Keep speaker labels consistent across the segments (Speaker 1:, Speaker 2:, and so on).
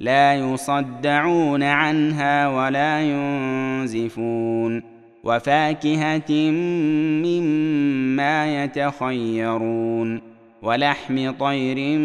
Speaker 1: لا يصدعون عنها ولا ينزفون وفاكهة مما يتخيرون ولحم طير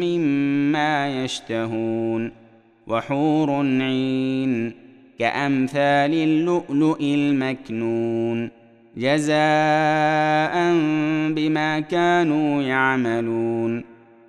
Speaker 1: مما يشتهون وحور عين كأمثال اللؤلؤ المكنون جزاء بما كانوا يعملون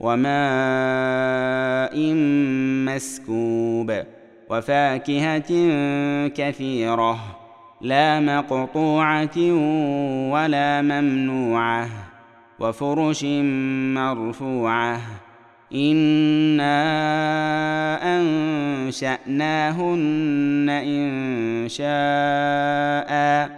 Speaker 1: وماء مسكوب وفاكهة كثيرة لا مقطوعة ولا ممنوعة وفرش مرفوعة. إنا أنشأناهن إن شاء.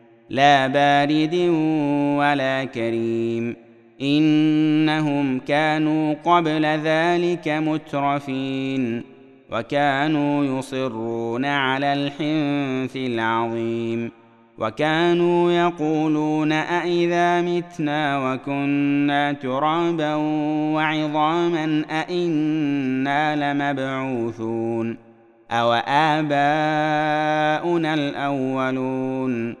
Speaker 1: لا بارد ولا كريم. إنهم كانوا قبل ذلك مترفين وكانوا يصرون على الحنث العظيم. وكانوا يقولون أإذا متنا وكنا ترابا وعظاما أإنا لمبعوثون أو آباؤنا الأولون.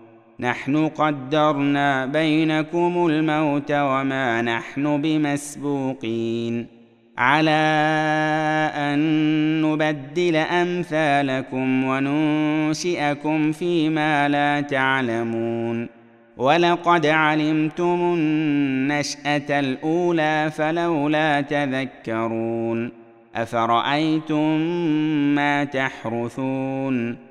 Speaker 1: نحن قدرنا بينكم الموت وما نحن بمسبوقين. على أن نبدل أمثالكم وننشئكم فيما لا تعلمون. ولقد علمتم النشأة الأولى فلولا تذكرون. أفرأيتم ما تحرثون؟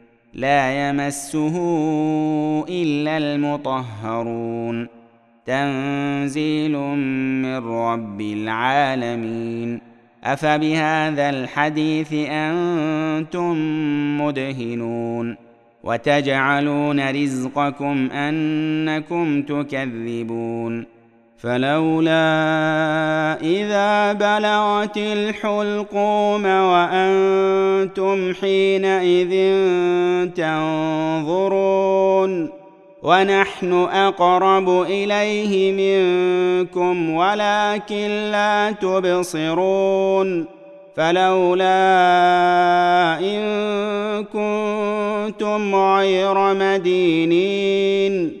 Speaker 1: لا يمسه إلا المطهرون. تنزيل من رب العالمين. أفبهذا الحديث أنتم مدهنون. وتجعلون رزقكم أنكم تكذبون. فلولا إذا بلغت الحلقوم وأنتم حينئذ تنظرون ونحن أقرب إليه منكم ولكن لا تبصرون فلولا إن كنتم غير مدينين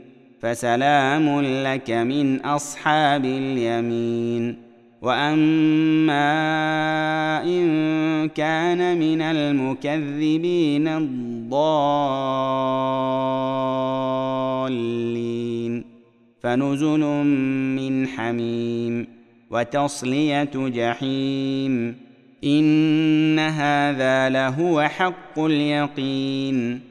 Speaker 1: فسلام لك من أصحاب اليمين. وأما إن كان من المكذبين الضالين. فنزل من حميم وتصلية جحيم. إن هذا لهو حق اليقين.